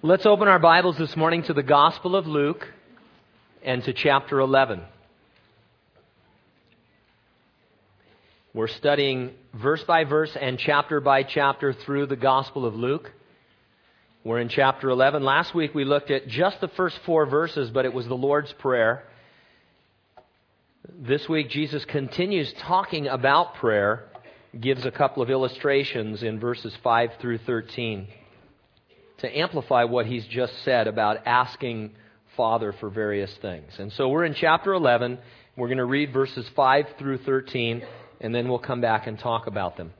Let's open our Bibles this morning to the Gospel of Luke and to chapter 11. We're studying verse by verse and chapter by chapter through the Gospel of Luke. We're in chapter 11. Last week we looked at just the first four verses, but it was the Lord's Prayer. This week Jesus continues talking about prayer, gives a couple of illustrations in verses 5 through 13 to amplify what he's just said about asking Father for various things. And so we're in chapter 11. We're going to read verses 5 through 13, and then we'll come back and talk about them.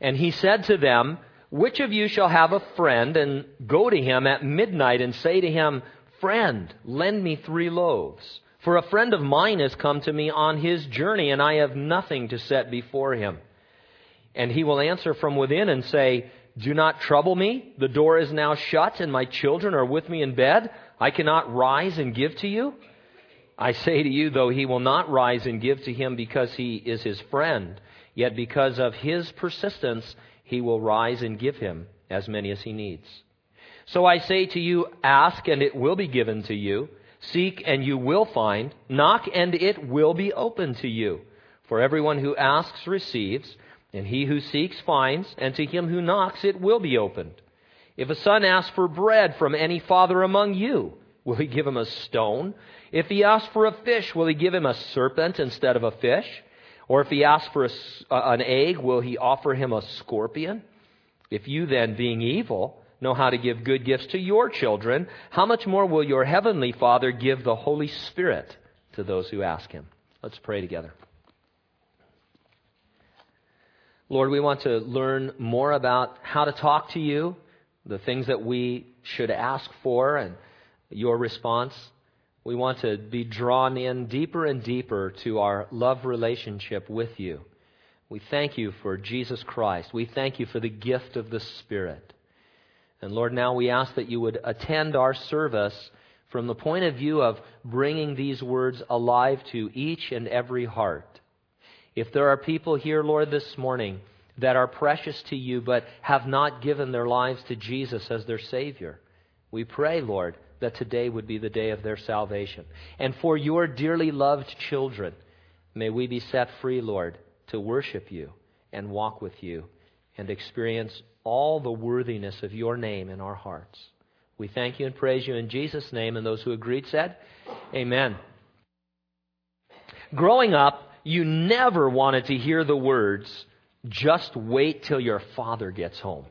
And he said to them, Which of you shall have a friend and go to him at midnight and say to him, Friend, lend me three loaves? For a friend of mine has come to me on his journey, and I have nothing to set before him. And he will answer from within and say, do not trouble me. The door is now shut, and my children are with me in bed. I cannot rise and give to you. I say to you, though he will not rise and give to him because he is his friend, yet because of his persistence, he will rise and give him as many as he needs. So I say to you, ask and it will be given to you. Seek and you will find. Knock and it will be open to you. For everyone who asks receives and he who seeks finds, and to him who knocks it will be opened. If a son asks for bread from any father among you, will he give him a stone? If he asks for a fish, will he give him a serpent instead of a fish? Or if he asks for a, an egg, will he offer him a scorpion? If you then, being evil, know how to give good gifts to your children, how much more will your heavenly Father give the Holy Spirit to those who ask him? Let's pray together. Lord, we want to learn more about how to talk to you, the things that we should ask for, and your response. We want to be drawn in deeper and deeper to our love relationship with you. We thank you for Jesus Christ. We thank you for the gift of the Spirit. And Lord, now we ask that you would attend our service from the point of view of bringing these words alive to each and every heart. If there are people here, Lord, this morning that are precious to you but have not given their lives to Jesus as their Savior, we pray, Lord, that today would be the day of their salvation. And for your dearly loved children, may we be set free, Lord, to worship you and walk with you and experience all the worthiness of your name in our hearts. We thank you and praise you in Jesus' name. And those who agreed said, Amen. Growing up, you never wanted to hear the words, just wait till your father gets home.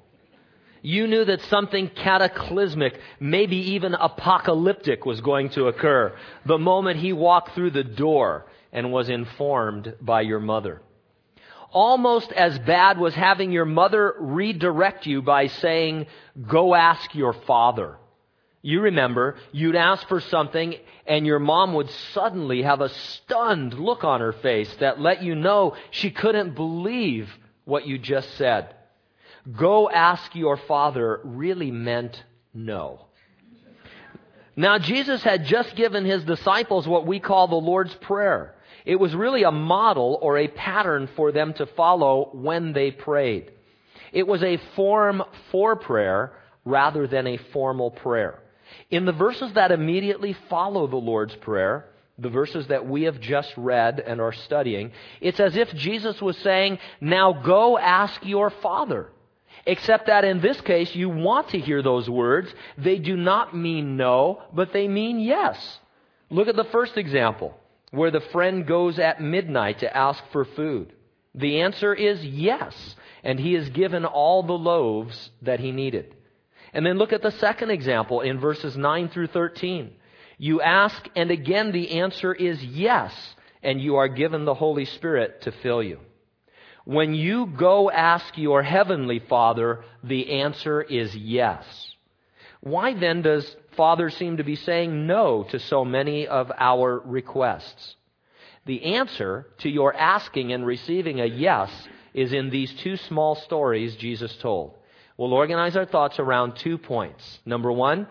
You knew that something cataclysmic, maybe even apocalyptic, was going to occur the moment he walked through the door and was informed by your mother. Almost as bad was having your mother redirect you by saying, go ask your father. You remember, you'd ask for something and your mom would suddenly have a stunned look on her face that let you know she couldn't believe what you just said. Go ask your father really meant no. Now, Jesus had just given his disciples what we call the Lord's Prayer. It was really a model or a pattern for them to follow when they prayed. It was a form for prayer rather than a formal prayer. In the verses that immediately follow the Lord's Prayer, the verses that we have just read and are studying, it's as if Jesus was saying, Now go ask your Father. Except that in this case, you want to hear those words. They do not mean no, but they mean yes. Look at the first example, where the friend goes at midnight to ask for food. The answer is yes, and he is given all the loaves that he needed. And then look at the second example in verses 9 through 13. You ask, and again the answer is yes, and you are given the Holy Spirit to fill you. When you go ask your heavenly Father, the answer is yes. Why then does Father seem to be saying no to so many of our requests? The answer to your asking and receiving a yes is in these two small stories Jesus told. We'll organize our thoughts around two points. Number one,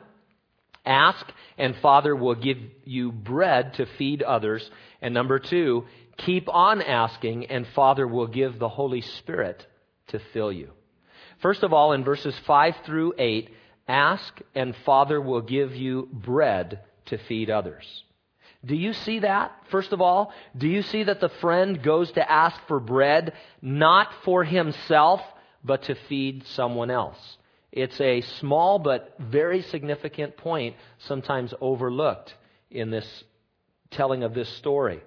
ask and Father will give you bread to feed others. And number two, keep on asking and Father will give the Holy Spirit to fill you. First of all, in verses 5 through 8, ask and Father will give you bread to feed others. Do you see that? First of all, do you see that the friend goes to ask for bread not for himself, but to feed someone else? It's a small but very significant point, sometimes overlooked in this telling of this story.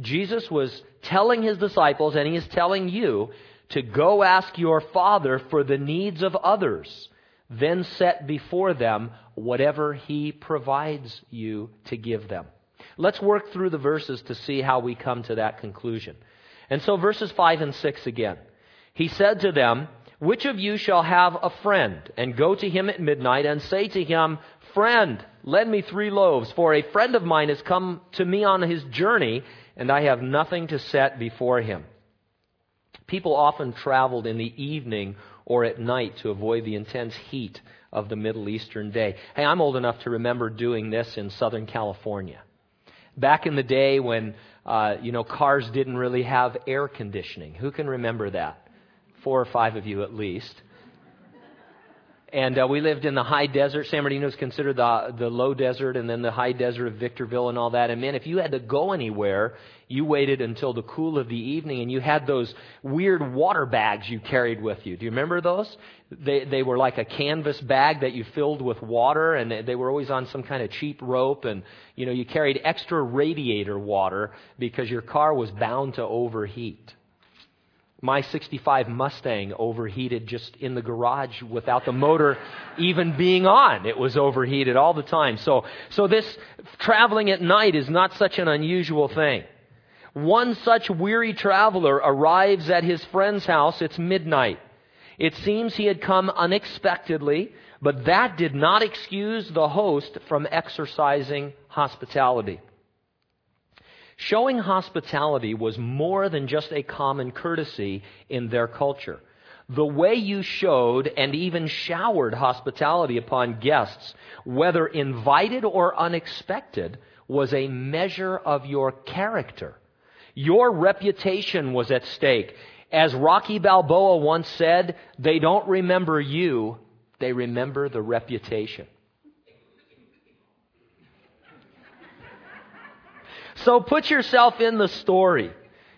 Jesus was telling his disciples, and he is telling you, to go ask your Father for the needs of others, then set before them whatever he provides you to give them. Let's work through the verses to see how we come to that conclusion. And so, verses 5 and 6 again. He said to them, Which of you shall have a friend, and go to him at midnight, and say to him, Friend, lend me three loaves, for a friend of mine has come to me on his journey, and I have nothing to set before him. People often traveled in the evening or at night to avoid the intense heat of the Middle Eastern day. Hey, I'm old enough to remember doing this in Southern California. Back in the day when, uh, you know, cars didn't really have air conditioning. Who can remember that? Four or five of you at least. And uh, we lived in the high desert. San Bernardino is considered the, the low desert and then the high desert of Victorville and all that. And man, if you had to go anywhere, you waited until the cool of the evening and you had those weird water bags you carried with you. Do you remember those? They, they were like a canvas bag that you filled with water and they, they were always on some kind of cheap rope and, you know, you carried extra radiator water because your car was bound to overheat. My 65 Mustang overheated just in the garage without the motor even being on. It was overheated all the time. So, so this traveling at night is not such an unusual thing. One such weary traveler arrives at his friend's house. It's midnight. It seems he had come unexpectedly, but that did not excuse the host from exercising hospitality. Showing hospitality was more than just a common courtesy in their culture. The way you showed and even showered hospitality upon guests, whether invited or unexpected, was a measure of your character. Your reputation was at stake. As Rocky Balboa once said, they don't remember you, they remember the reputation. So put yourself in the story.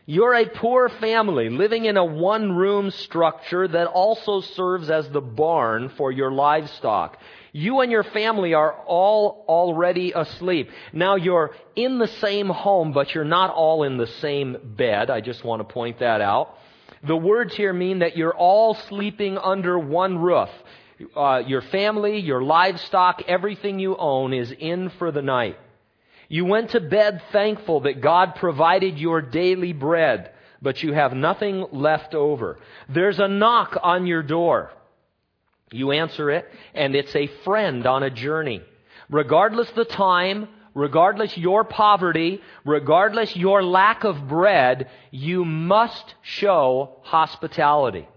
You're a poor family living in a one room structure that also serves as the barn for your livestock. You and your family are all already asleep. Now you're in the same home, but you're not all in the same bed. I just want to point that out. The words here mean that you're all sleeping under one roof. Uh, your family, your livestock, everything you own is in for the night. You went to bed thankful that God provided your daily bread, but you have nothing left over. There's a knock on your door. You answer it, and it's a friend on a journey. Regardless the time, regardless your poverty, regardless your lack of bread, you must show hospitality.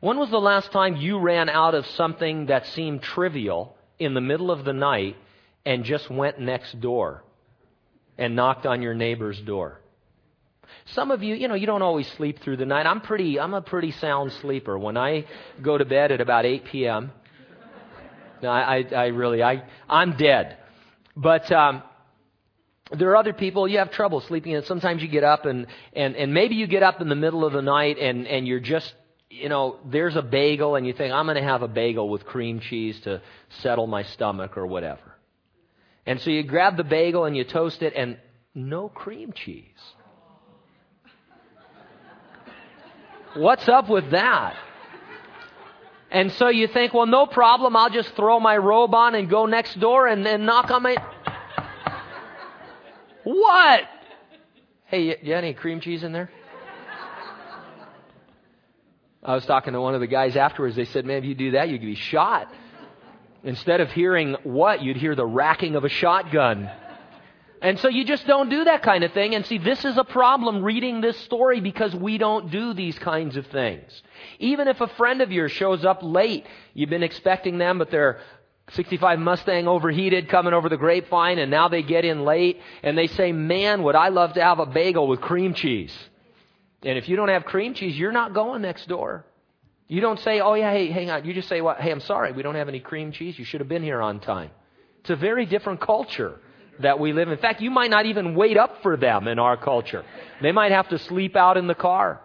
When was the last time you ran out of something that seemed trivial in the middle of the night and just went next door and knocked on your neighbor's door. Some of you, you know, you don't always sleep through the night. I'm pretty, I'm a pretty sound sleeper. When I go to bed at about 8 p.m., I, I, I really, I, I'm dead. But, um, there are other people you have trouble sleeping and sometimes you get up and, and, and maybe you get up in the middle of the night and, and you're just you know there's a bagel and you think i'm going to have a bagel with cream cheese to settle my stomach or whatever and so you grab the bagel and you toast it, and no cream cheese. What's up with that? And so you think, well, no problem. I'll just throw my robe on and go next door and knock on my. What? Hey, you, got any cream cheese in there? I was talking to one of the guys afterwards. They said, man, if you do that, you could be shot. Instead of hearing what, you'd hear the racking of a shotgun. And so you just don't do that kind of thing. And see, this is a problem reading this story because we don't do these kinds of things. Even if a friend of yours shows up late, you've been expecting them, but they're 65 Mustang overheated coming over the grapevine and now they get in late and they say, man, would I love to have a bagel with cream cheese. And if you don't have cream cheese, you're not going next door. You don't say, oh yeah, hey, hang on. You just say, well, hey, I'm sorry, we don't have any cream cheese. You should have been here on time. It's a very different culture that we live in. In fact, you might not even wait up for them in our culture. They might have to sleep out in the car.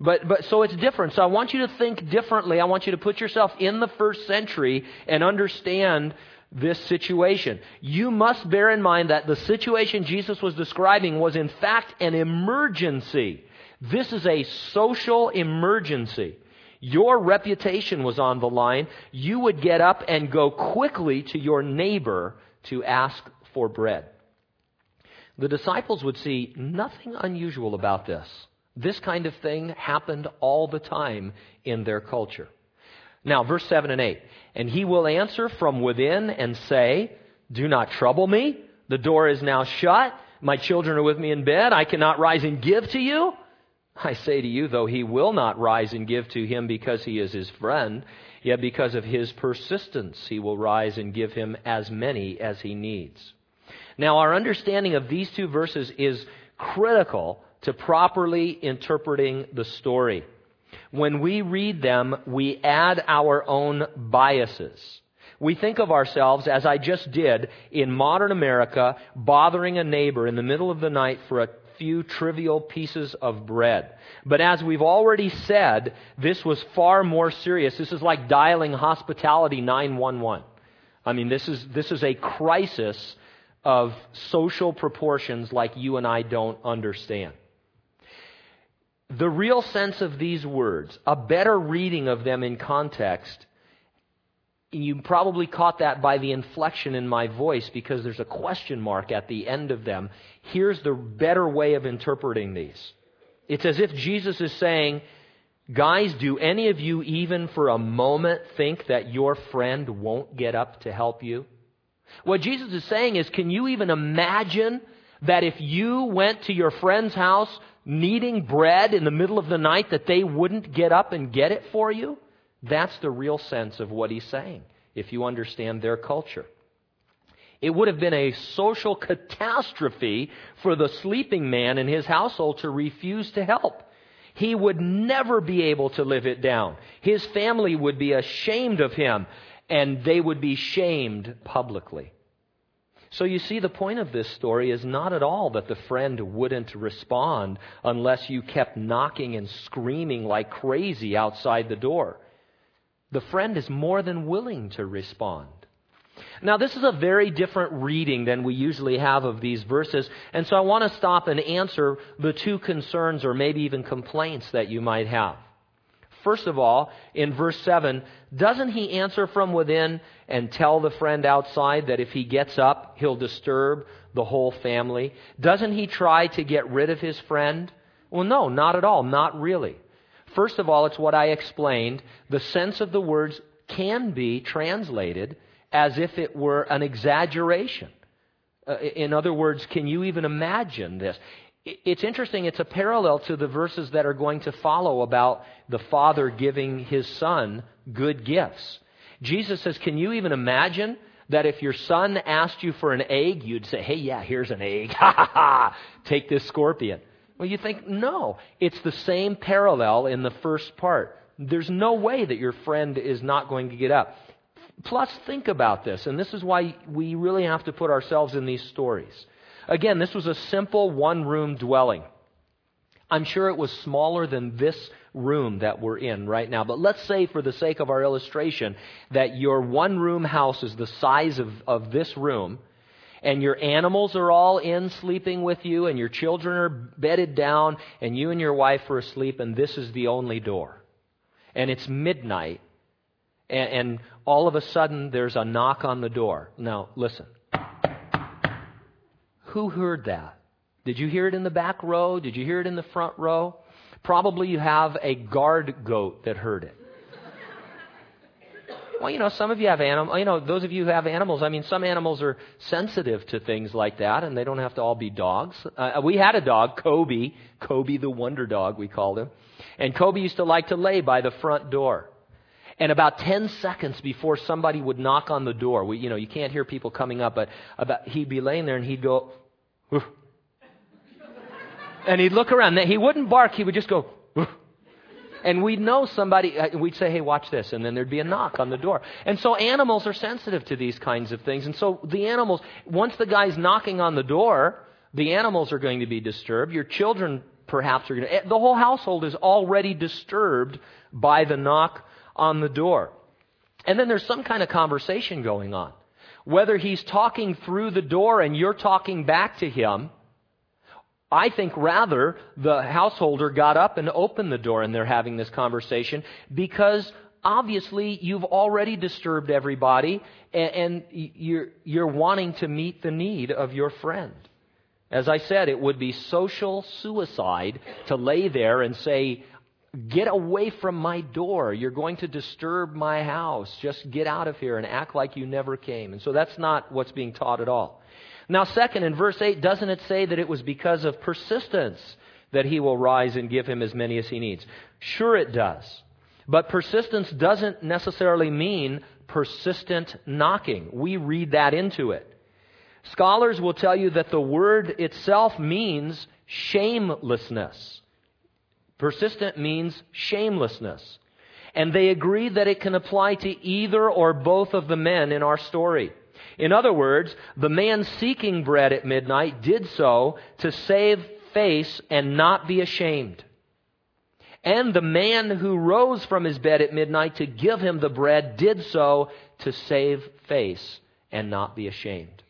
But, but so it's different. So I want you to think differently. I want you to put yourself in the first century and understand this situation. You must bear in mind that the situation Jesus was describing was in fact an emergency. This is a social emergency. Your reputation was on the line. You would get up and go quickly to your neighbor to ask for bread. The disciples would see nothing unusual about this. This kind of thing happened all the time in their culture. Now, verse 7 and 8. And he will answer from within and say, Do not trouble me. The door is now shut. My children are with me in bed. I cannot rise and give to you. I say to you, though he will not rise and give to him because he is his friend, yet because of his persistence he will rise and give him as many as he needs. Now, our understanding of these two verses is critical to properly interpreting the story. When we read them, we add our own biases. We think of ourselves, as I just did, in modern America, bothering a neighbor in the middle of the night for a few trivial pieces of bread. But as we've already said, this was far more serious. This is like dialing hospitality 911. I mean, this is, this is a crisis of social proportions like you and I don't understand. The real sense of these words, a better reading of them in context, you probably caught that by the inflection in my voice because there's a question mark at the end of them. Here's the better way of interpreting these. It's as if Jesus is saying, Guys, do any of you even for a moment think that your friend won't get up to help you? What Jesus is saying is, can you even imagine that if you went to your friend's house needing bread in the middle of the night, that they wouldn't get up and get it for you? That's the real sense of what he's saying, if you understand their culture. It would have been a social catastrophe for the sleeping man in his household to refuse to help. He would never be able to live it down. His family would be ashamed of him, and they would be shamed publicly. So you see, the point of this story is not at all that the friend wouldn't respond unless you kept knocking and screaming like crazy outside the door. The friend is more than willing to respond. Now, this is a very different reading than we usually have of these verses, and so I want to stop and answer the two concerns or maybe even complaints that you might have. First of all, in verse 7, doesn't he answer from within and tell the friend outside that if he gets up, he'll disturb the whole family? Doesn't he try to get rid of his friend? Well, no, not at all. Not really. First of all, it's what I explained. The sense of the words can be translated as if it were an exaggeration. Uh, in other words, can you even imagine this? It's interesting, it's a parallel to the verses that are going to follow about the Father giving His Son good gifts. Jesus says, Can you even imagine that if your son asked you for an egg, you'd say, Hey, yeah, here's an egg. Ha ha ha. Take this scorpion. Well, you think, no. It's the same parallel in the first part. There's no way that your friend is not going to get up. Plus, think about this, and this is why we really have to put ourselves in these stories. Again, this was a simple one room dwelling. I'm sure it was smaller than this room that we're in right now. But let's say, for the sake of our illustration, that your one room house is the size of, of this room, and your animals are all in sleeping with you, and your children are bedded down, and you and your wife are asleep, and this is the only door. And it's midnight, and, and all of a sudden there's a knock on the door. Now, listen. Who heard that? Did you hear it in the back row? Did you hear it in the front row? Probably you have a guard goat that heard it. Well, you know, some of you have animals. You know, those of you who have animals. I mean, some animals are sensitive to things like that, and they don't have to all be dogs. Uh, we had a dog, Kobe, Kobe the Wonder Dog, we called him, and Kobe used to like to lay by the front door. And about 10 seconds before somebody would knock on the door, we, you know, you can't hear people coming up, but about, he'd be laying there and he'd go, and he'd look around. He wouldn't bark. He would just go. And we'd know somebody, uh, we'd say, hey, watch this. And then there'd be a knock on the door. And so animals are sensitive to these kinds of things. And so the animals, once the guy's knocking on the door, the animals are going to be disturbed. Your children perhaps are going to, the whole household is already disturbed by the knock on the door. And then there's some kind of conversation going on. Whether he's talking through the door and you're talking back to him, I think rather the householder got up and opened the door and they're having this conversation because obviously you've already disturbed everybody and, you're, you're wanting to meet the need of your friend. As I said, it would be social suicide to lay there and say, Get away from my door. You're going to disturb my house. Just get out of here and act like you never came. And so that's not what's being taught at all. Now, second, in verse 8, doesn't it say that it was because of persistence that he will rise and give him as many as he needs? Sure, it does. But persistence doesn't necessarily mean persistent knocking. We read that into it. Scholars will tell you that the word itself means shamelessness. Persistent means shamelessness. And they agree that it can apply to either or both of the men in our story. In other words, the man seeking bread at midnight did so to save face and not be ashamed. And the man who rose from his bed at midnight to give him the bread did so to save face and not be ashamed.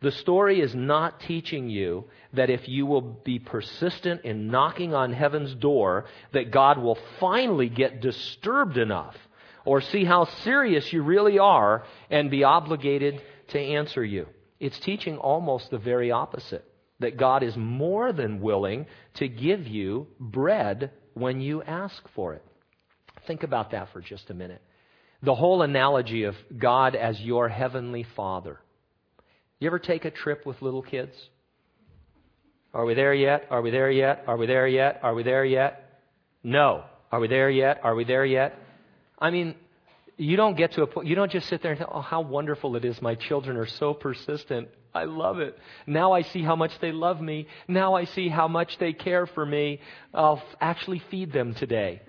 The story is not teaching you that if you will be persistent in knocking on heaven's door, that God will finally get disturbed enough or see how serious you really are and be obligated to answer you. It's teaching almost the very opposite that God is more than willing to give you bread when you ask for it. Think about that for just a minute. The whole analogy of God as your heavenly Father. You ever take a trip with little kids? Are we there yet? Are we there yet? Are we there yet? Are we there yet? No. Are we there yet? Are we there yet? I mean, you don't get to a point, you don't just sit there and say, oh, how wonderful it is. My children are so persistent. I love it. Now I see how much they love me. Now I see how much they care for me. I'll actually feed them today.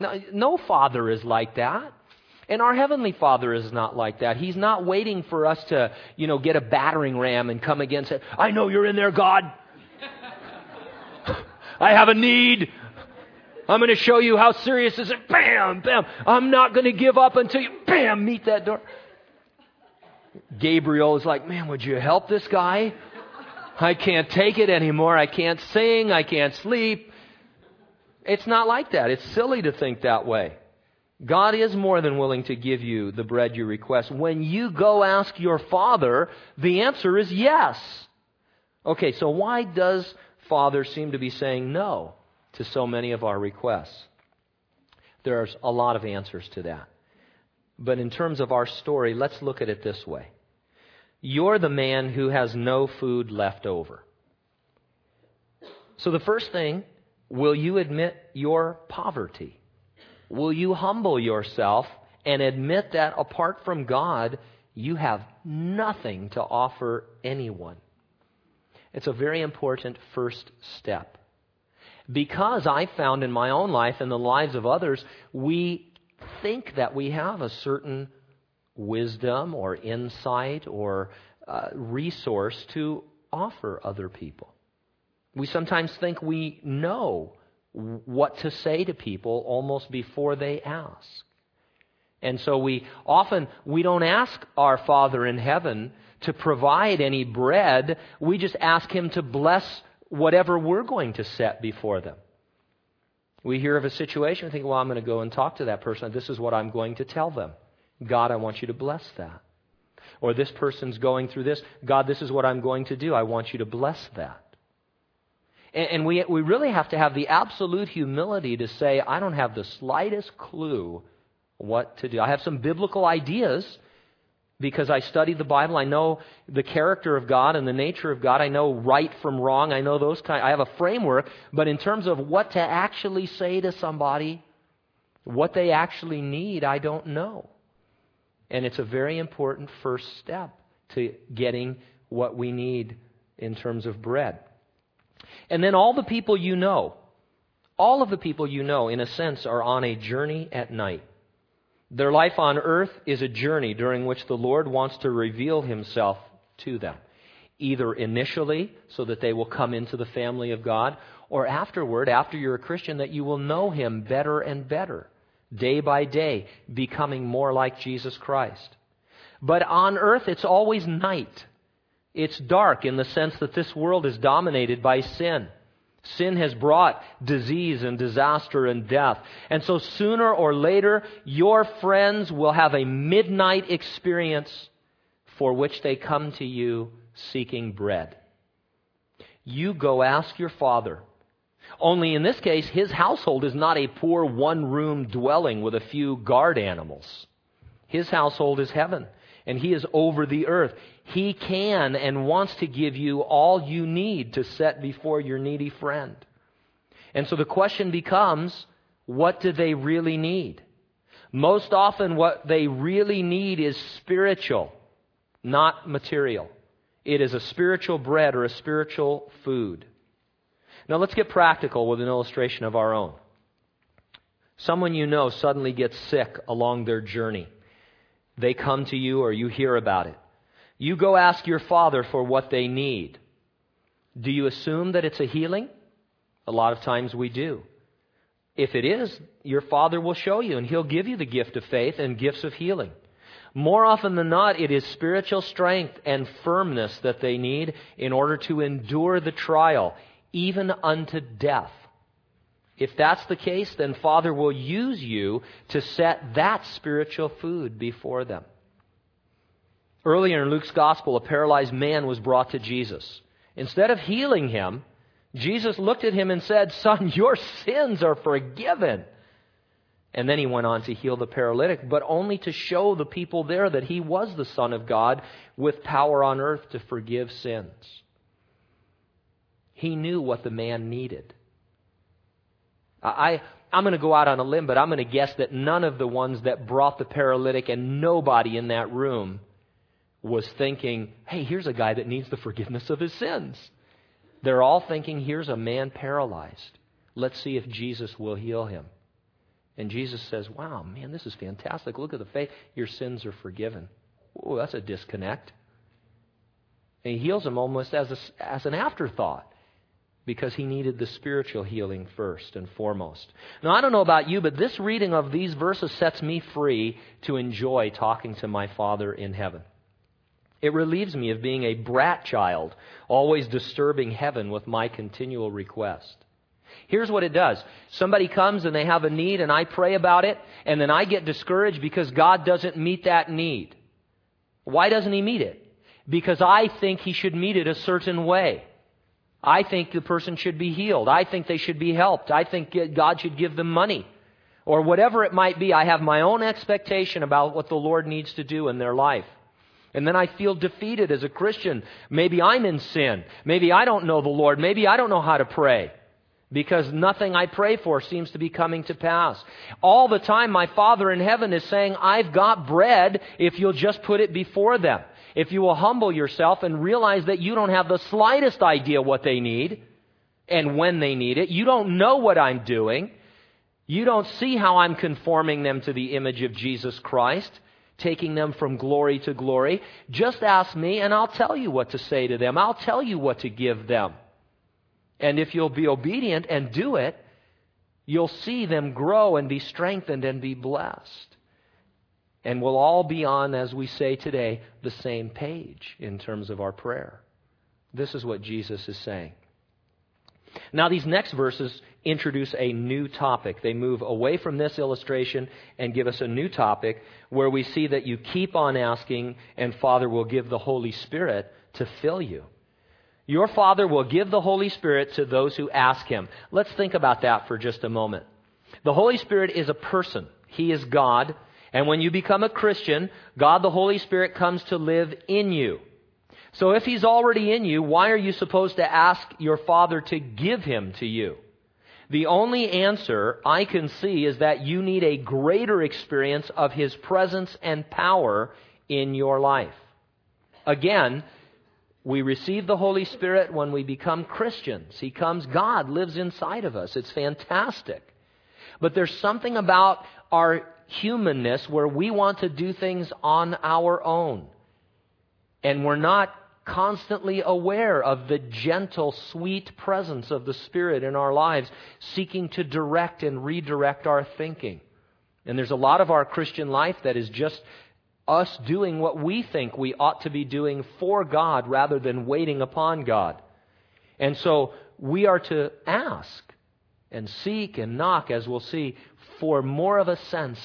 No, no father is like that. And our Heavenly Father is not like that. He's not waiting for us to, you know, get a battering ram and come against it. I know you're in there, God. I have a need. I'm going to show you how serious this is. Bam, bam. I'm not going to give up until you, bam, meet that door. Gabriel is like, man, would you help this guy? I can't take it anymore. I can't sing. I can't sleep. It's not like that. It's silly to think that way. God is more than willing to give you the bread you request. When you go ask your Father, the answer is yes. Okay, so why does Father seem to be saying no? To so many of our requests? There's a lot of answers to that. But in terms of our story, let's look at it this way. You're the man who has no food left over. So the first thing, will you admit your poverty? Will you humble yourself and admit that apart from God, you have nothing to offer anyone? It's a very important first step. Because I found in my own life and the lives of others, we think that we have a certain wisdom or insight or uh, resource to offer other people. We sometimes think we know what to say to people almost before they ask. And so we often we don't ask our Father in heaven to provide any bread. We just ask him to bless whatever we're going to set before them. We hear of a situation, we think, well, I'm going to go and talk to that person. This is what I'm going to tell them. God, I want you to bless that. Or this person's going through this. God, this is what I'm going to do. I want you to bless that. And, and we, we really have to have the absolute humility to say, I don't have the slightest clue what to do. I have some biblical ideas because I study the Bible. I know the character of God and the nature of God. I know right from wrong. I know those kind. I have a framework, but in terms of what to actually say to somebody, what they actually need, I don't know. And it's a very important first step to getting what we need in terms of bread. And then all the people you know, All of the people you know, in a sense, are on a journey at night. Their life on earth is a journey during which the Lord wants to reveal himself to them, either initially, so that they will come into the family of God, or afterward, after you're a Christian, that you will know him better and better, day by day, becoming more like Jesus Christ. But on earth, it's always night. It's dark in the sense that this world is dominated by sin. Sin has brought disease and disaster and death. And so sooner or later, your friends will have a midnight experience for which they come to you seeking bread. You go ask your father. Only in this case, his household is not a poor one room dwelling with a few guard animals. His household is heaven, and he is over the earth. He can and wants to give you all you need to set before your needy friend. And so the question becomes, what do they really need? Most often what they really need is spiritual, not material. It is a spiritual bread or a spiritual food. Now let's get practical with an illustration of our own. Someone you know suddenly gets sick along their journey. They come to you or you hear about it. You go ask your father for what they need. Do you assume that it's a healing? A lot of times we do. If it is, your father will show you and he'll give you the gift of faith and gifts of healing. More often than not, it is spiritual strength and firmness that they need in order to endure the trial, even unto death. If that's the case, then Father will use you to set that spiritual food before them. Earlier in Luke's gospel, a paralyzed man was brought to Jesus. Instead of healing him, Jesus looked at him and said, Son, your sins are forgiven. And then he went on to heal the paralytic, but only to show the people there that he was the Son of God with power on earth to forgive sins. He knew what the man needed. I, I'm going to go out on a limb, but I'm going to guess that none of the ones that brought the paralytic and nobody in that room was thinking, hey, here's a guy that needs the forgiveness of his sins. They're all thinking, here's a man paralyzed. Let's see if Jesus will heal him. And Jesus says, wow, man, this is fantastic. Look at the faith. Your sins are forgiven. Oh, that's a disconnect. And he heals him almost as, a, as an afterthought because he needed the spiritual healing first and foremost. Now, I don't know about you, but this reading of these verses sets me free to enjoy talking to my Father in heaven. It relieves me of being a brat child, always disturbing heaven with my continual request. Here's what it does. Somebody comes and they have a need and I pray about it and then I get discouraged because God doesn't meet that need. Why doesn't He meet it? Because I think He should meet it a certain way. I think the person should be healed. I think they should be helped. I think God should give them money. Or whatever it might be, I have my own expectation about what the Lord needs to do in their life. And then I feel defeated as a Christian. Maybe I'm in sin. Maybe I don't know the Lord. Maybe I don't know how to pray. Because nothing I pray for seems to be coming to pass. All the time, my Father in heaven is saying, I've got bread if you'll just put it before them. If you will humble yourself and realize that you don't have the slightest idea what they need and when they need it. You don't know what I'm doing. You don't see how I'm conforming them to the image of Jesus Christ taking them from glory to glory. Just ask me, and I'll tell you what to say to them. I'll tell you what to give them. And if you'll be obedient and do it, you'll see them grow and be strengthened and be blessed. And we'll all be on, as we say today, the same page in terms of our prayer. This is what Jesus is saying. Now, these next verses introduce a new topic. They move away from this illustration and give us a new topic where we see that you keep on asking, and Father will give the Holy Spirit to fill you. Your Father will give the Holy Spirit to those who ask Him. Let's think about that for just a moment. The Holy Spirit is a person, He is God. And when you become a Christian, God the Holy Spirit comes to live in you. So if he's already in you, why are you supposed to ask your Father to give him to you? The only answer I can see is that you need a greater experience of his presence and power in your life. Again, We receive the Holy Spirit when we become Christians. He comes, God lives inside of us. It's fantastic. But there's something about our humanness where we want to do things on our own. And we're not constantly aware of the gentle, sweet presence of the Spirit in our lives, seeking to direct and redirect our thinking. And there's a lot of our Christian life that is just us doing what we think we ought to be doing for God rather than waiting upon God. And so we are to ask and seek and knock, as we'll see, for more of a sense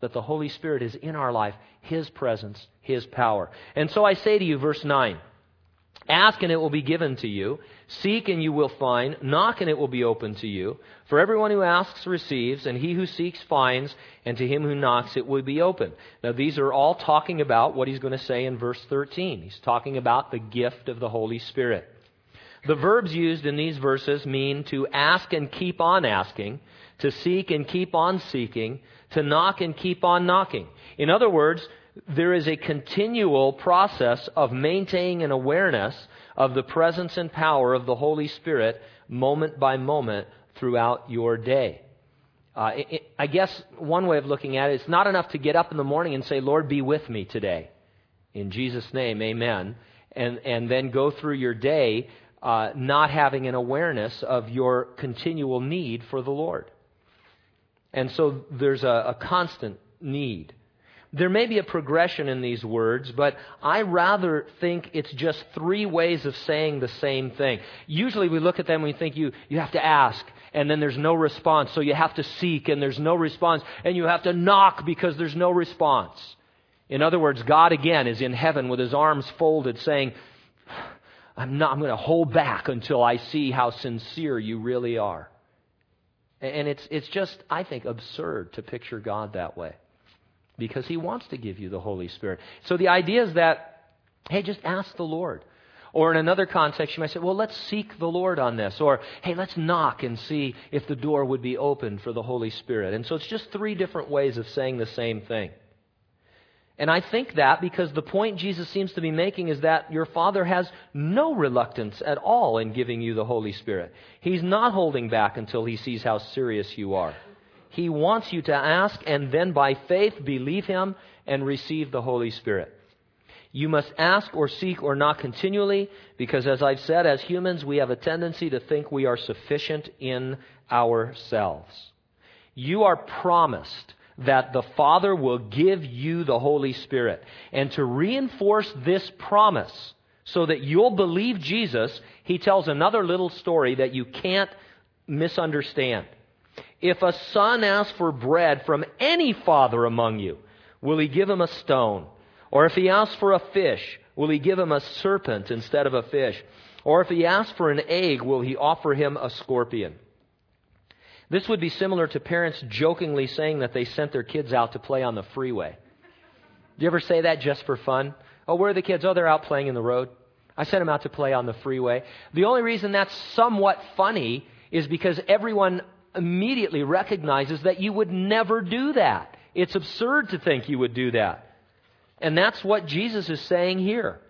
that the Holy Spirit is in our life, His presence, His power. And so I say to you, verse 9, Ask and it will be given to you. Seek and you will find. Knock and it will be open to you. For everyone who asks receives, and he who seeks finds, and to him who knocks it will be open. Now these are all talking about what he's going to say in verse 13. He's talking about the gift of the Holy Spirit. The verbs used in these verses mean to ask and keep on asking, to seek and keep on seeking, to knock and keep on knocking. In other words, there is a continual process of maintaining an awareness of the presence and power of the Holy Spirit moment by moment throughout your day. Uh, it, I guess one way of looking at it, it's not enough to get up in the morning and say, Lord, be with me today. In Jesus' name, amen. And, and then go through your day uh, not having an awareness of your continual need for the Lord. And so there's a, a constant need. There may be a progression in these words, but I rather think it's just three ways of saying the same thing. Usually we look at them and we think you, you have to ask, and then there's no response, so you have to seek, and there's no response, and you have to knock because there's no response. In other words, God again is in heaven with his arms folded saying, I'm not, I'm going to hold back until I see how sincere you really are. And it's, it's just, I think, absurd to picture God that way because He wants to give you the Holy Spirit. So the idea is that, hey, just ask the Lord. Or in another context, you might say, well, let's seek the Lord on this. Or, hey, let's knock and see if the door would be open for the Holy Spirit. And so it's just three different ways of saying the same thing. And I think that because the point Jesus seems to be making is that your Father has no reluctance at all in giving you the Holy Spirit. He's not holding back until He sees how serious you are. He wants you to ask and then by faith believe Him and receive the Holy Spirit. You must ask or seek or not continually because, as I've said, as humans, we have a tendency to think we are sufficient in ourselves. You are promised that the Father will give you the Holy Spirit. And to reinforce this promise so that you'll believe Jesus, he tells another little story that you can't misunderstand. If a son asks for bread from any father among you, will he give him a stone? Or if he asks for a fish, will he give him a serpent instead of a fish? Or if he asks for an egg, will he offer him a scorpion? This would be similar to parents jokingly saying that they sent their kids out to play on the freeway. Do you ever say that just for fun? Oh, where are the kids? Oh, they're out playing in the road. I sent them out to play on the freeway. The only reason that's somewhat funny is because everyone immediately recognizes that you would never do that. It's absurd to think you would do that. And that's what Jesus is saying here.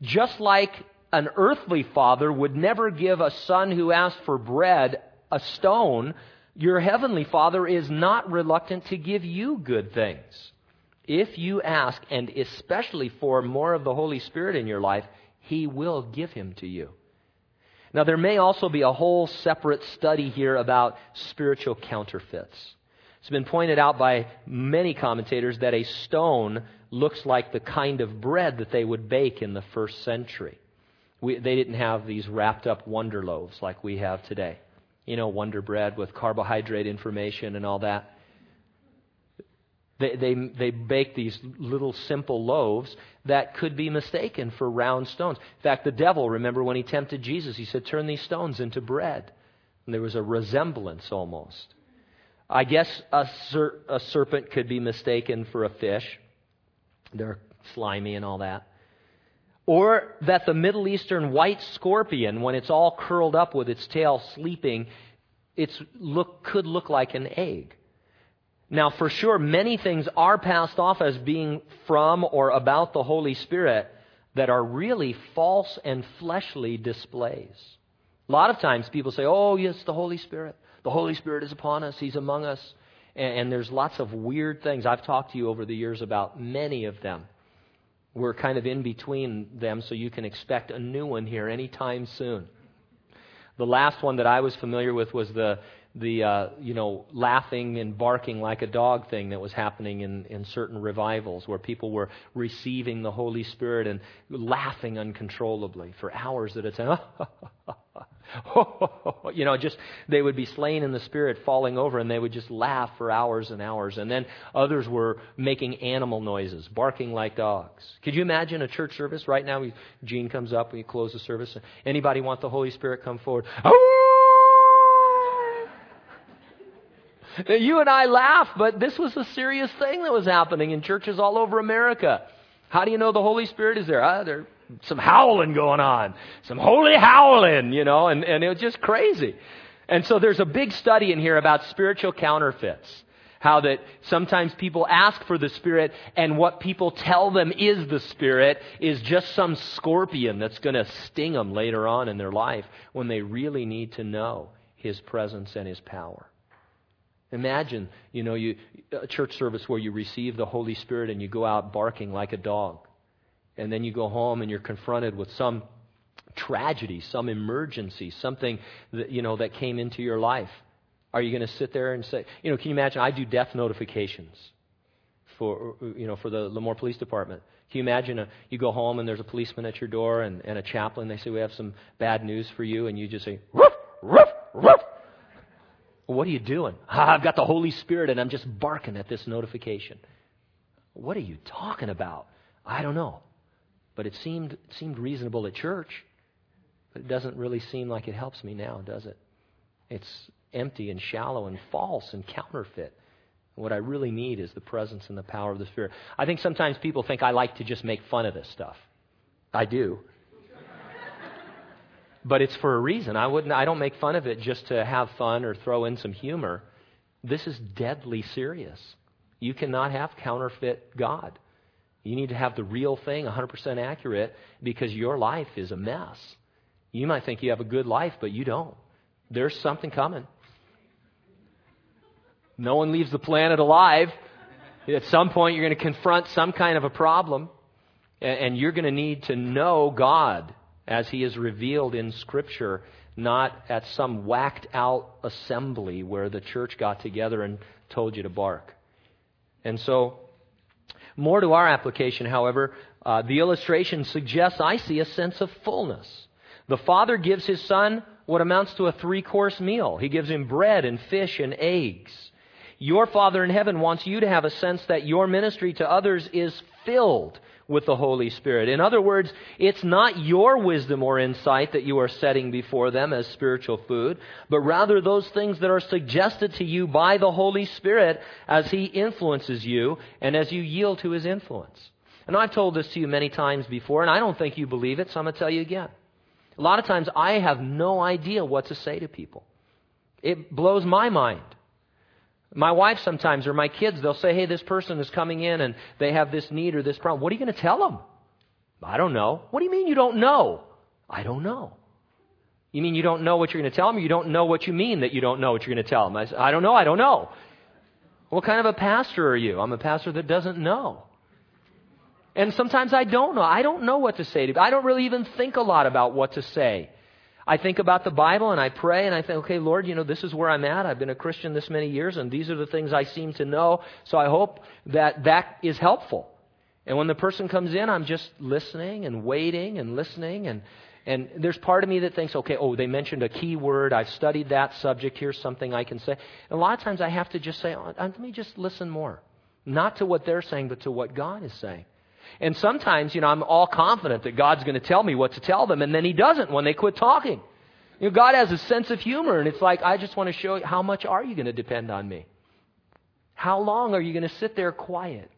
Just like an earthly father would never give a son who asked for bread a stone, your heavenly father is not reluctant to give you good things. If you ask, and especially for more of the Holy Spirit in your life, he will give him to you. Now, there may also be a whole separate study here about spiritual counterfeits. It's been pointed out by many commentators that a stone looks like the kind of bread that they would bake in the first century. We, they didn't have these wrapped up wonder loaves like we have today. You know, wonder bread with carbohydrate information and all that. They, they, they bake these little simple loaves that could be mistaken for round stones. In fact, the devil, remember when he tempted Jesus, he said, Turn these stones into bread. And there was a resemblance almost. I guess a, ser- a serpent could be mistaken for a fish. They're slimy and all that. Or that the Middle Eastern white scorpion, when it's all curled up with its tail sleeping, it's look, could look like an egg. Now, for sure, many things are passed off as being from or about the Holy Spirit, that are really false and fleshly displays. A lot of times people say, oh, yes, the Holy Spirit. The Holy Spirit is upon us, He's among us. And, and there's lots of weird things. I've talked to you over the years about many of them. We're kind of in between them, so you can expect a new one here anytime soon. The last one that I was familiar with was the the uh, you know laughing and barking like a dog thing that was happening in, in certain revivals where people were receiving the Holy Spirit and laughing uncontrollably for hours at a time. you know, just they would be slain in the spirit, falling over, and they would just laugh for hours and hours. And then others were making animal noises, barking like dogs. Could you imagine a church service right now? Gene comes up, we close the service. Anybody want the Holy Spirit come forward? You and I laugh, but this was a serious thing that was happening in churches all over America. How do you know the Holy Spirit is there? Uh, there's some howling going on, some holy howling, you know, and, and it was just crazy. And so there's a big study in here about spiritual counterfeits. How that sometimes people ask for the Spirit, and what people tell them is the Spirit is just some scorpion that's going to sting them later on in their life when they really need to know His presence and His power. Imagine, you know, you, a church service where you receive the Holy Spirit and you go out barking like a dog. And then you go home and you're confronted with some tragedy, some emergency, something that, you know, that came into your life. Are you going to sit there and say, you know, can you imagine? I do death notifications for, you know, for the Lemoore Police Department. Can you imagine a, you go home and there's a policeman at your door and, and a chaplain, they say, we have some bad news for you, and you just say, roof, roof, roof, what are you doing? I've got the Holy Spirit and I'm just barking at this notification. What are you talking about? I don't know. But it seemed, it seemed reasonable at church. But it doesn't really seem like it helps me now, does it? It's empty and shallow and false and counterfeit. What I really need is the presence and the power of the Spirit. I think sometimes people think I like to just make fun of this stuff. I do but it's for a reason. I wouldn't I don't make fun of it just to have fun or throw in some humor. This is deadly serious. You cannot have counterfeit God. You need to have the real thing 100% accurate because your life is a mess. You might think you have a good life, but you don't. There's something coming. No one leaves the planet alive. At some point, you're going to confront some kind of a problem, and you're going to need to know God as he is revealed in Scripture, not at some whacked out assembly where the church got together and told you to bark. And so, more to our application, however, uh, the illustration suggests I see a sense of fullness. The Father gives His Son what amounts to a three course meal. He gives him bread and fish and eggs. Your Father in heaven wants you to have a sense that your ministry to others is filled with the Holy Spirit. In other words, it's not your wisdom or insight that you are setting before them as spiritual food, but rather those things that are suggested to you by the Holy Spirit as He influences you and as you yield to His influence. And I've told this to you many times before, and I don't think you believe it, so I'm going to tell you again. A lot of times I have no idea what to say to people. It blows my mind. My wife sometimes, or my kids, they'll say, hey, this person is coming in and they have this need or this problem. What are you going to tell them? I don't know. What do you mean you don't know? I don't know. You mean you don't know what you're going to tell them, or you don't know what you mean that you don't know what you're going to tell them? I, say, I don't know, I don't know. What kind of a pastor are you? I'm a pastor that doesn't know. And sometimes I don't know. I don't know what to say to I don't really even think a lot about what to say. I think about the Bible and I pray and I think, okay, Lord, you know, this is where I'm at. I've been a Christian this many years and these are the things I seem to know. So I hope that that is helpful. And when the person comes in, I'm just listening and waiting and listening and and there's part of me that thinks, okay, oh, they mentioned a key word. I've studied that subject. Here's something I can say. And a lot of times I have to just say, oh, let me just listen more. Not to what they're saying, but to what God is saying. And sometimes, you know, I'm all confident that God's going to tell me what to tell them, and then He doesn't when they quit talking. You know, God has a sense of humor, and it's like, I just want to show you how much are you going to depend on me? How long are you going to sit there quiet?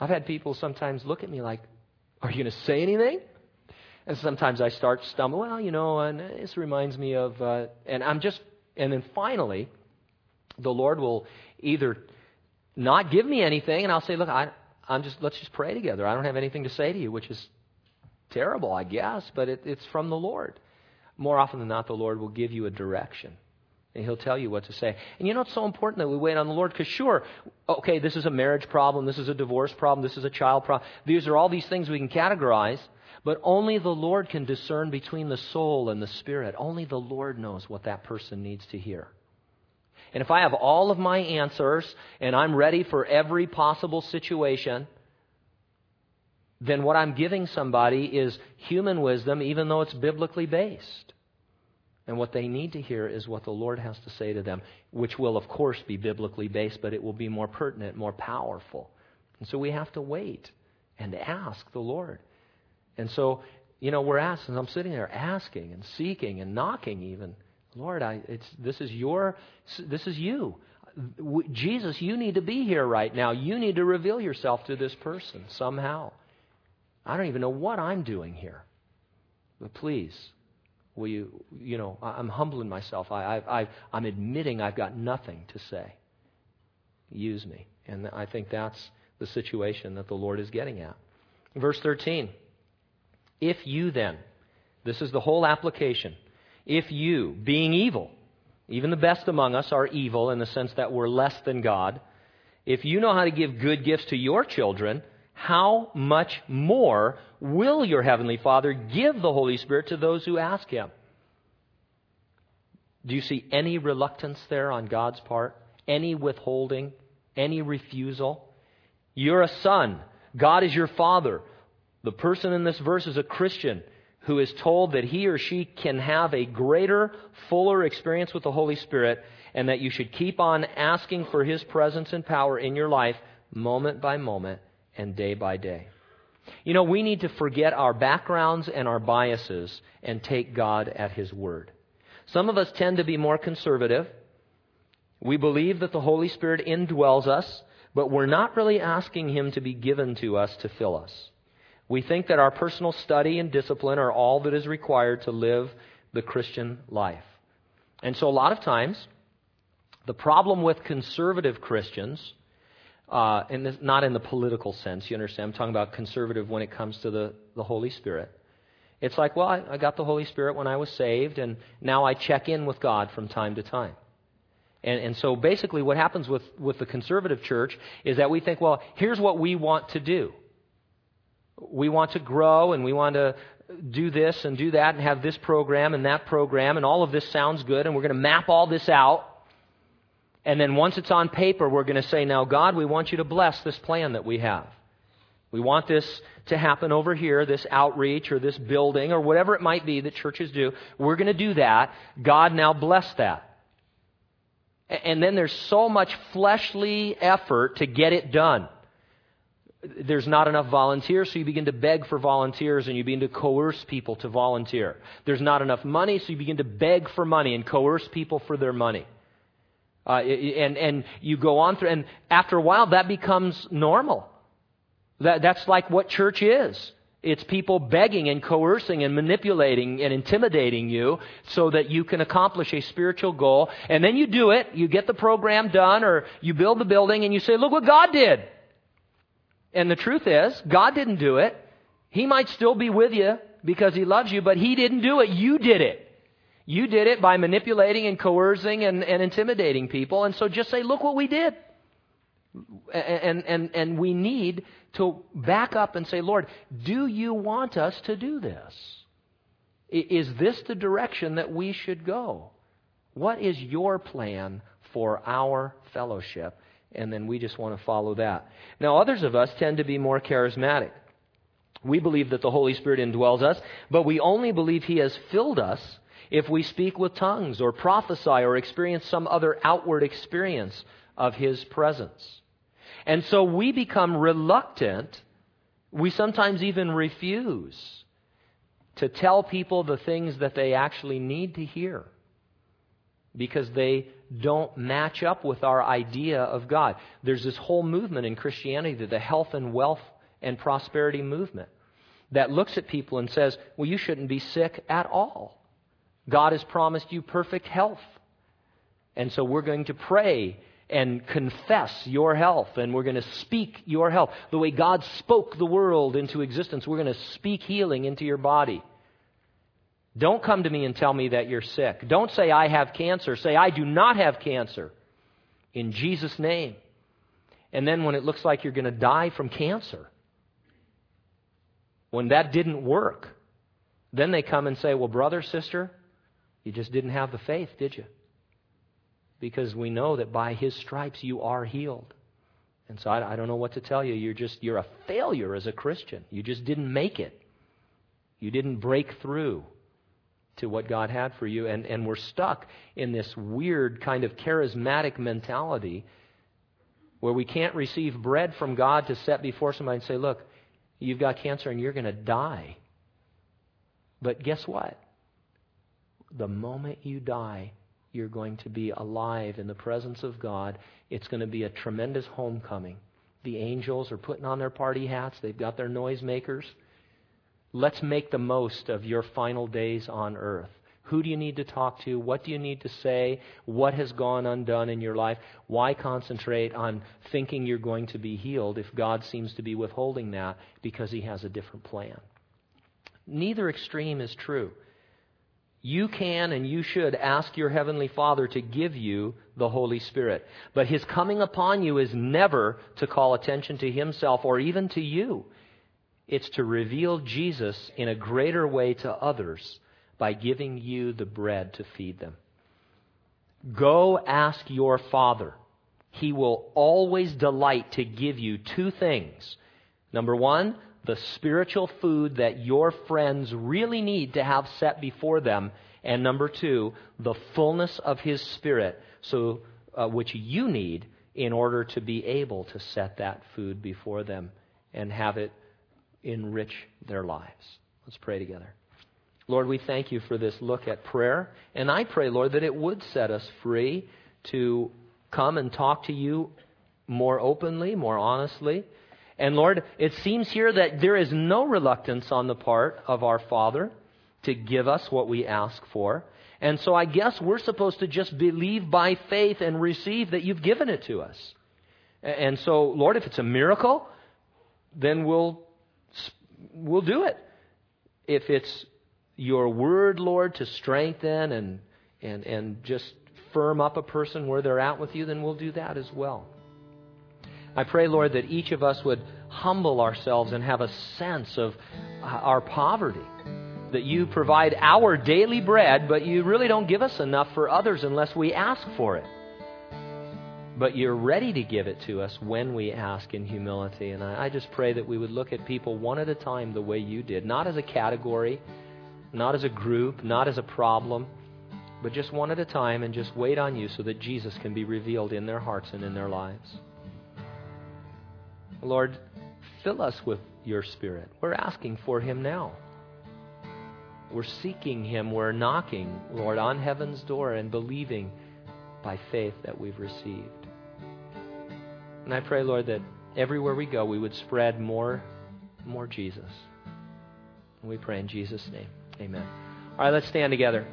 I've had people sometimes look at me like, Are you going to say anything? And sometimes I start stumbling. Well, you know, and this reminds me of, uh, and I'm just, and then finally, the Lord will either not give me anything, and I'll say, Look, I, I'm just, let's just pray together. I don't have anything to say to you, which is terrible, I guess, but it, it's from the Lord. More often than not, the Lord will give you a direction. And he'll tell you what to say. And you know, it's so important that we wait on the Lord because, sure, okay, this is a marriage problem, this is a divorce problem, this is a child problem. These are all these things we can categorize, but only the Lord can discern between the soul and the spirit. Only the Lord knows what that person needs to hear. And if I have all of my answers and I'm ready for every possible situation, then what I'm giving somebody is human wisdom, even though it's biblically based. And what they need to hear is what the Lord has to say to them, which will, of course, be biblically based, but it will be more pertinent, more powerful. And so we have to wait and ask the Lord. And so, you know, we're asking, I'm sitting there asking and seeking and knocking even. Lord, I, it's, this is your, this is you. Jesus, you need to be here right now. You need to reveal yourself to this person somehow. I don't even know what I'm doing here. But please, will you, you know, I'm humbling myself. I, I, I, I'm admitting I've got nothing to say. Use me. And I think that's the situation that the Lord is getting at. Verse 13. If you then, this is the whole application. If you, being evil, even the best among us are evil in the sense that we're less than God, if you know how to give good gifts to your children, how much more will your Heavenly Father give the Holy Spirit to those who ask Him? Do you see any reluctance there on God's part? Any withholding? Any refusal? You're a son. God is your father. The person in this verse is a Christian who is told that he or she can have a greater, fuller experience with the Holy Spirit and that you should keep on asking for his presence and power in your life moment by moment and day by day. You know, we need to forget our backgrounds and our biases and take God at His word. Some of us tend to be more conservative. We believe that the Holy Spirit indwells us, but we're not really asking Him to be given to us to fill us. We think that our personal study and discipline are all that is required to live the Christian life. And so a lot of times, the problem with conservative Christians uh, and this, not in the political sense, you understand. I'm talking about conservative when it comes to the, the Holy Spirit. It's like, well, I, I got the Holy Spirit when I was saved, and now I check in with God from time to time. And, and so basically, what happens with, with the conservative church is that we think, well, here's what we want to do. We want to grow, and we want to do this and do that, and have this program and that program, and all of this sounds good, and we're going to map all this out. And then once it's on paper, we're going to say, Now, God, we want you to bless this plan that we have. We want this to happen over here, this outreach or this building or whatever it might be that churches do. We're going to do that. God, now bless that. And then there's so much fleshly effort to get it done. There's not enough volunteers, so you begin to beg for volunteers and you begin to coerce people to volunteer. There's not enough money, so you begin to beg for money and coerce people for their money. Uh, and, and you go on through, and after a while, that becomes normal. That, that's like what church is. It's people begging and coercing and manipulating and intimidating you so that you can accomplish a spiritual goal. And then you do it, you get the program done, or you build the building, and you say, Look what God did. And the truth is, God didn't do it. He might still be with you because He loves you, but He didn't do it. You did it. You did it by manipulating and coercing and, and intimidating people. And so just say, look what we did. And, and, and we need to back up and say, Lord, do you want us to do this? Is this the direction that we should go? What is your plan for our fellowship? And then we just want to follow that. Now, others of us tend to be more charismatic. We believe that the Holy Spirit indwells us, but we only believe He has filled us if we speak with tongues or prophesy or experience some other outward experience of His presence. And so we become reluctant, we sometimes even refuse to tell people the things that they actually need to hear because they don't match up with our idea of God. There's this whole movement in Christianity, the health and wealth and prosperity movement, that looks at people and says, well, you shouldn't be sick at all. God has promised you perfect health. And so we're going to pray and confess your health, and we're going to speak your health. The way God spoke the world into existence, we're going to speak healing into your body. Don't come to me and tell me that you're sick. Don't say, I have cancer. Say, I do not have cancer. In Jesus' name. And then when it looks like you're going to die from cancer, when that didn't work, then they come and say, Well, brother, sister, you just didn't have the faith, did you? Because we know that by his stripes you are healed. And so I, I don't know what to tell you. You're just, you're a failure as a Christian. You just didn't make it. You didn't break through to what God had for you. And, and we're stuck in this weird kind of charismatic mentality where we can't receive bread from God to set before somebody and say, Look, you've got cancer and you're going to die. But guess what? The moment you die, you're going to be alive in the presence of God. It's going to be a tremendous homecoming. The angels are putting on their party hats, they've got their noisemakers. Let's make the most of your final days on earth. Who do you need to talk to? What do you need to say? What has gone undone in your life? Why concentrate on thinking you're going to be healed if God seems to be withholding that because He has a different plan? Neither extreme is true. You can and you should ask your Heavenly Father to give you the Holy Spirit. But His coming upon you is never to call attention to Himself or even to you. It's to reveal Jesus in a greater way to others by giving you the bread to feed them. Go ask your Father. He will always delight to give you two things. Number one, the spiritual food that your friends really need to have set before them. And number two, the fullness of His Spirit, so uh, which you need in order to be able to set that food before them and have it enrich their lives. Let's pray together. Lord, we thank you for this look at prayer. And I pray, Lord, that it would set us free to come and talk to you more openly, more honestly. And Lord, it seems here that there is no reluctance on the part of our Father to give us what we ask for. And so I guess we're supposed to just believe by faith and receive that you've given it to us. And so, Lord, if it's a miracle, then we'll we'll do it. If it's your word, Lord, to strengthen and, and, and just firm up a person where they're at with you, then we'll do that as well. I pray, Lord, that each of us would humble ourselves and have a sense of uh, our poverty. That you provide our daily bread, but you really don't give us enough for others unless we ask for it but you're ready to give it to us when we ask in humility. And I, I, just pray that we would look at people one at a time the way you did, not as a category, not as a group, not as a problem, but just one at a time and just wait on you so that Jesus can be revealed in their hearts and in their lives. Lord, fill us with your Spirit. We're asking for him now. We're seeking him. We're knocking, Lord, on heaven's door and believing by faith that we've received. And I pray, Lord, that everywhere we go, we would spread more, more Jesus. And we pray in Jesus' name. Amen. All right, let's stand together.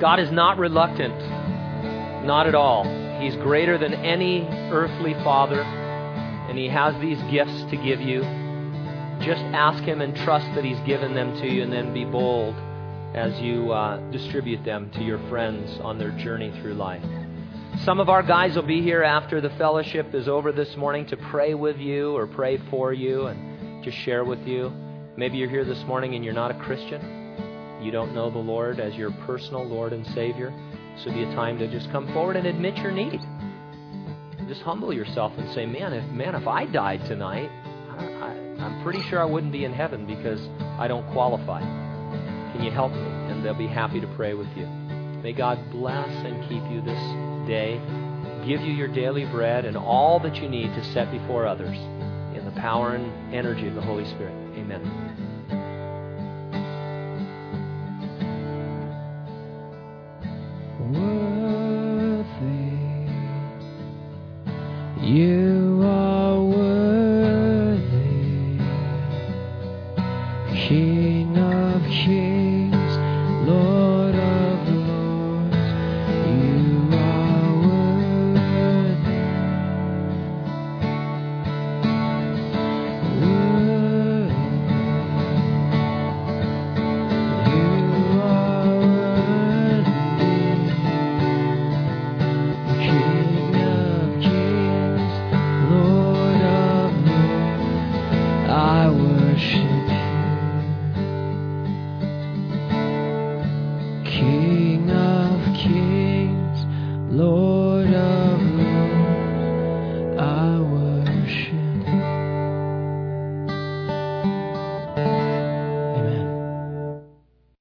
God is not reluctant, not at all. He's greater than any earthly father, and He has these gifts to give you. Just ask Him and trust that He's given them to you, and then be bold as you uh, distribute them to your friends on their journey through life. Some of our guys will be here after the fellowship is over this morning to pray with you or pray for you and just share with you. Maybe you're here this morning and you're not a Christian. You don't know the Lord as your personal Lord and Savior. This would be a time to just come forward and admit your need. Just humble yourself and say, "Man, if man, if I died tonight, I, am pretty sure I wouldn't be in heaven because I don't qualify. Can you help me?" And they'll be happy to pray with you. May God bless and keep you this day, give you your daily bread and all that you need to set before others in the power and energy of the Holy Spirit. Amen.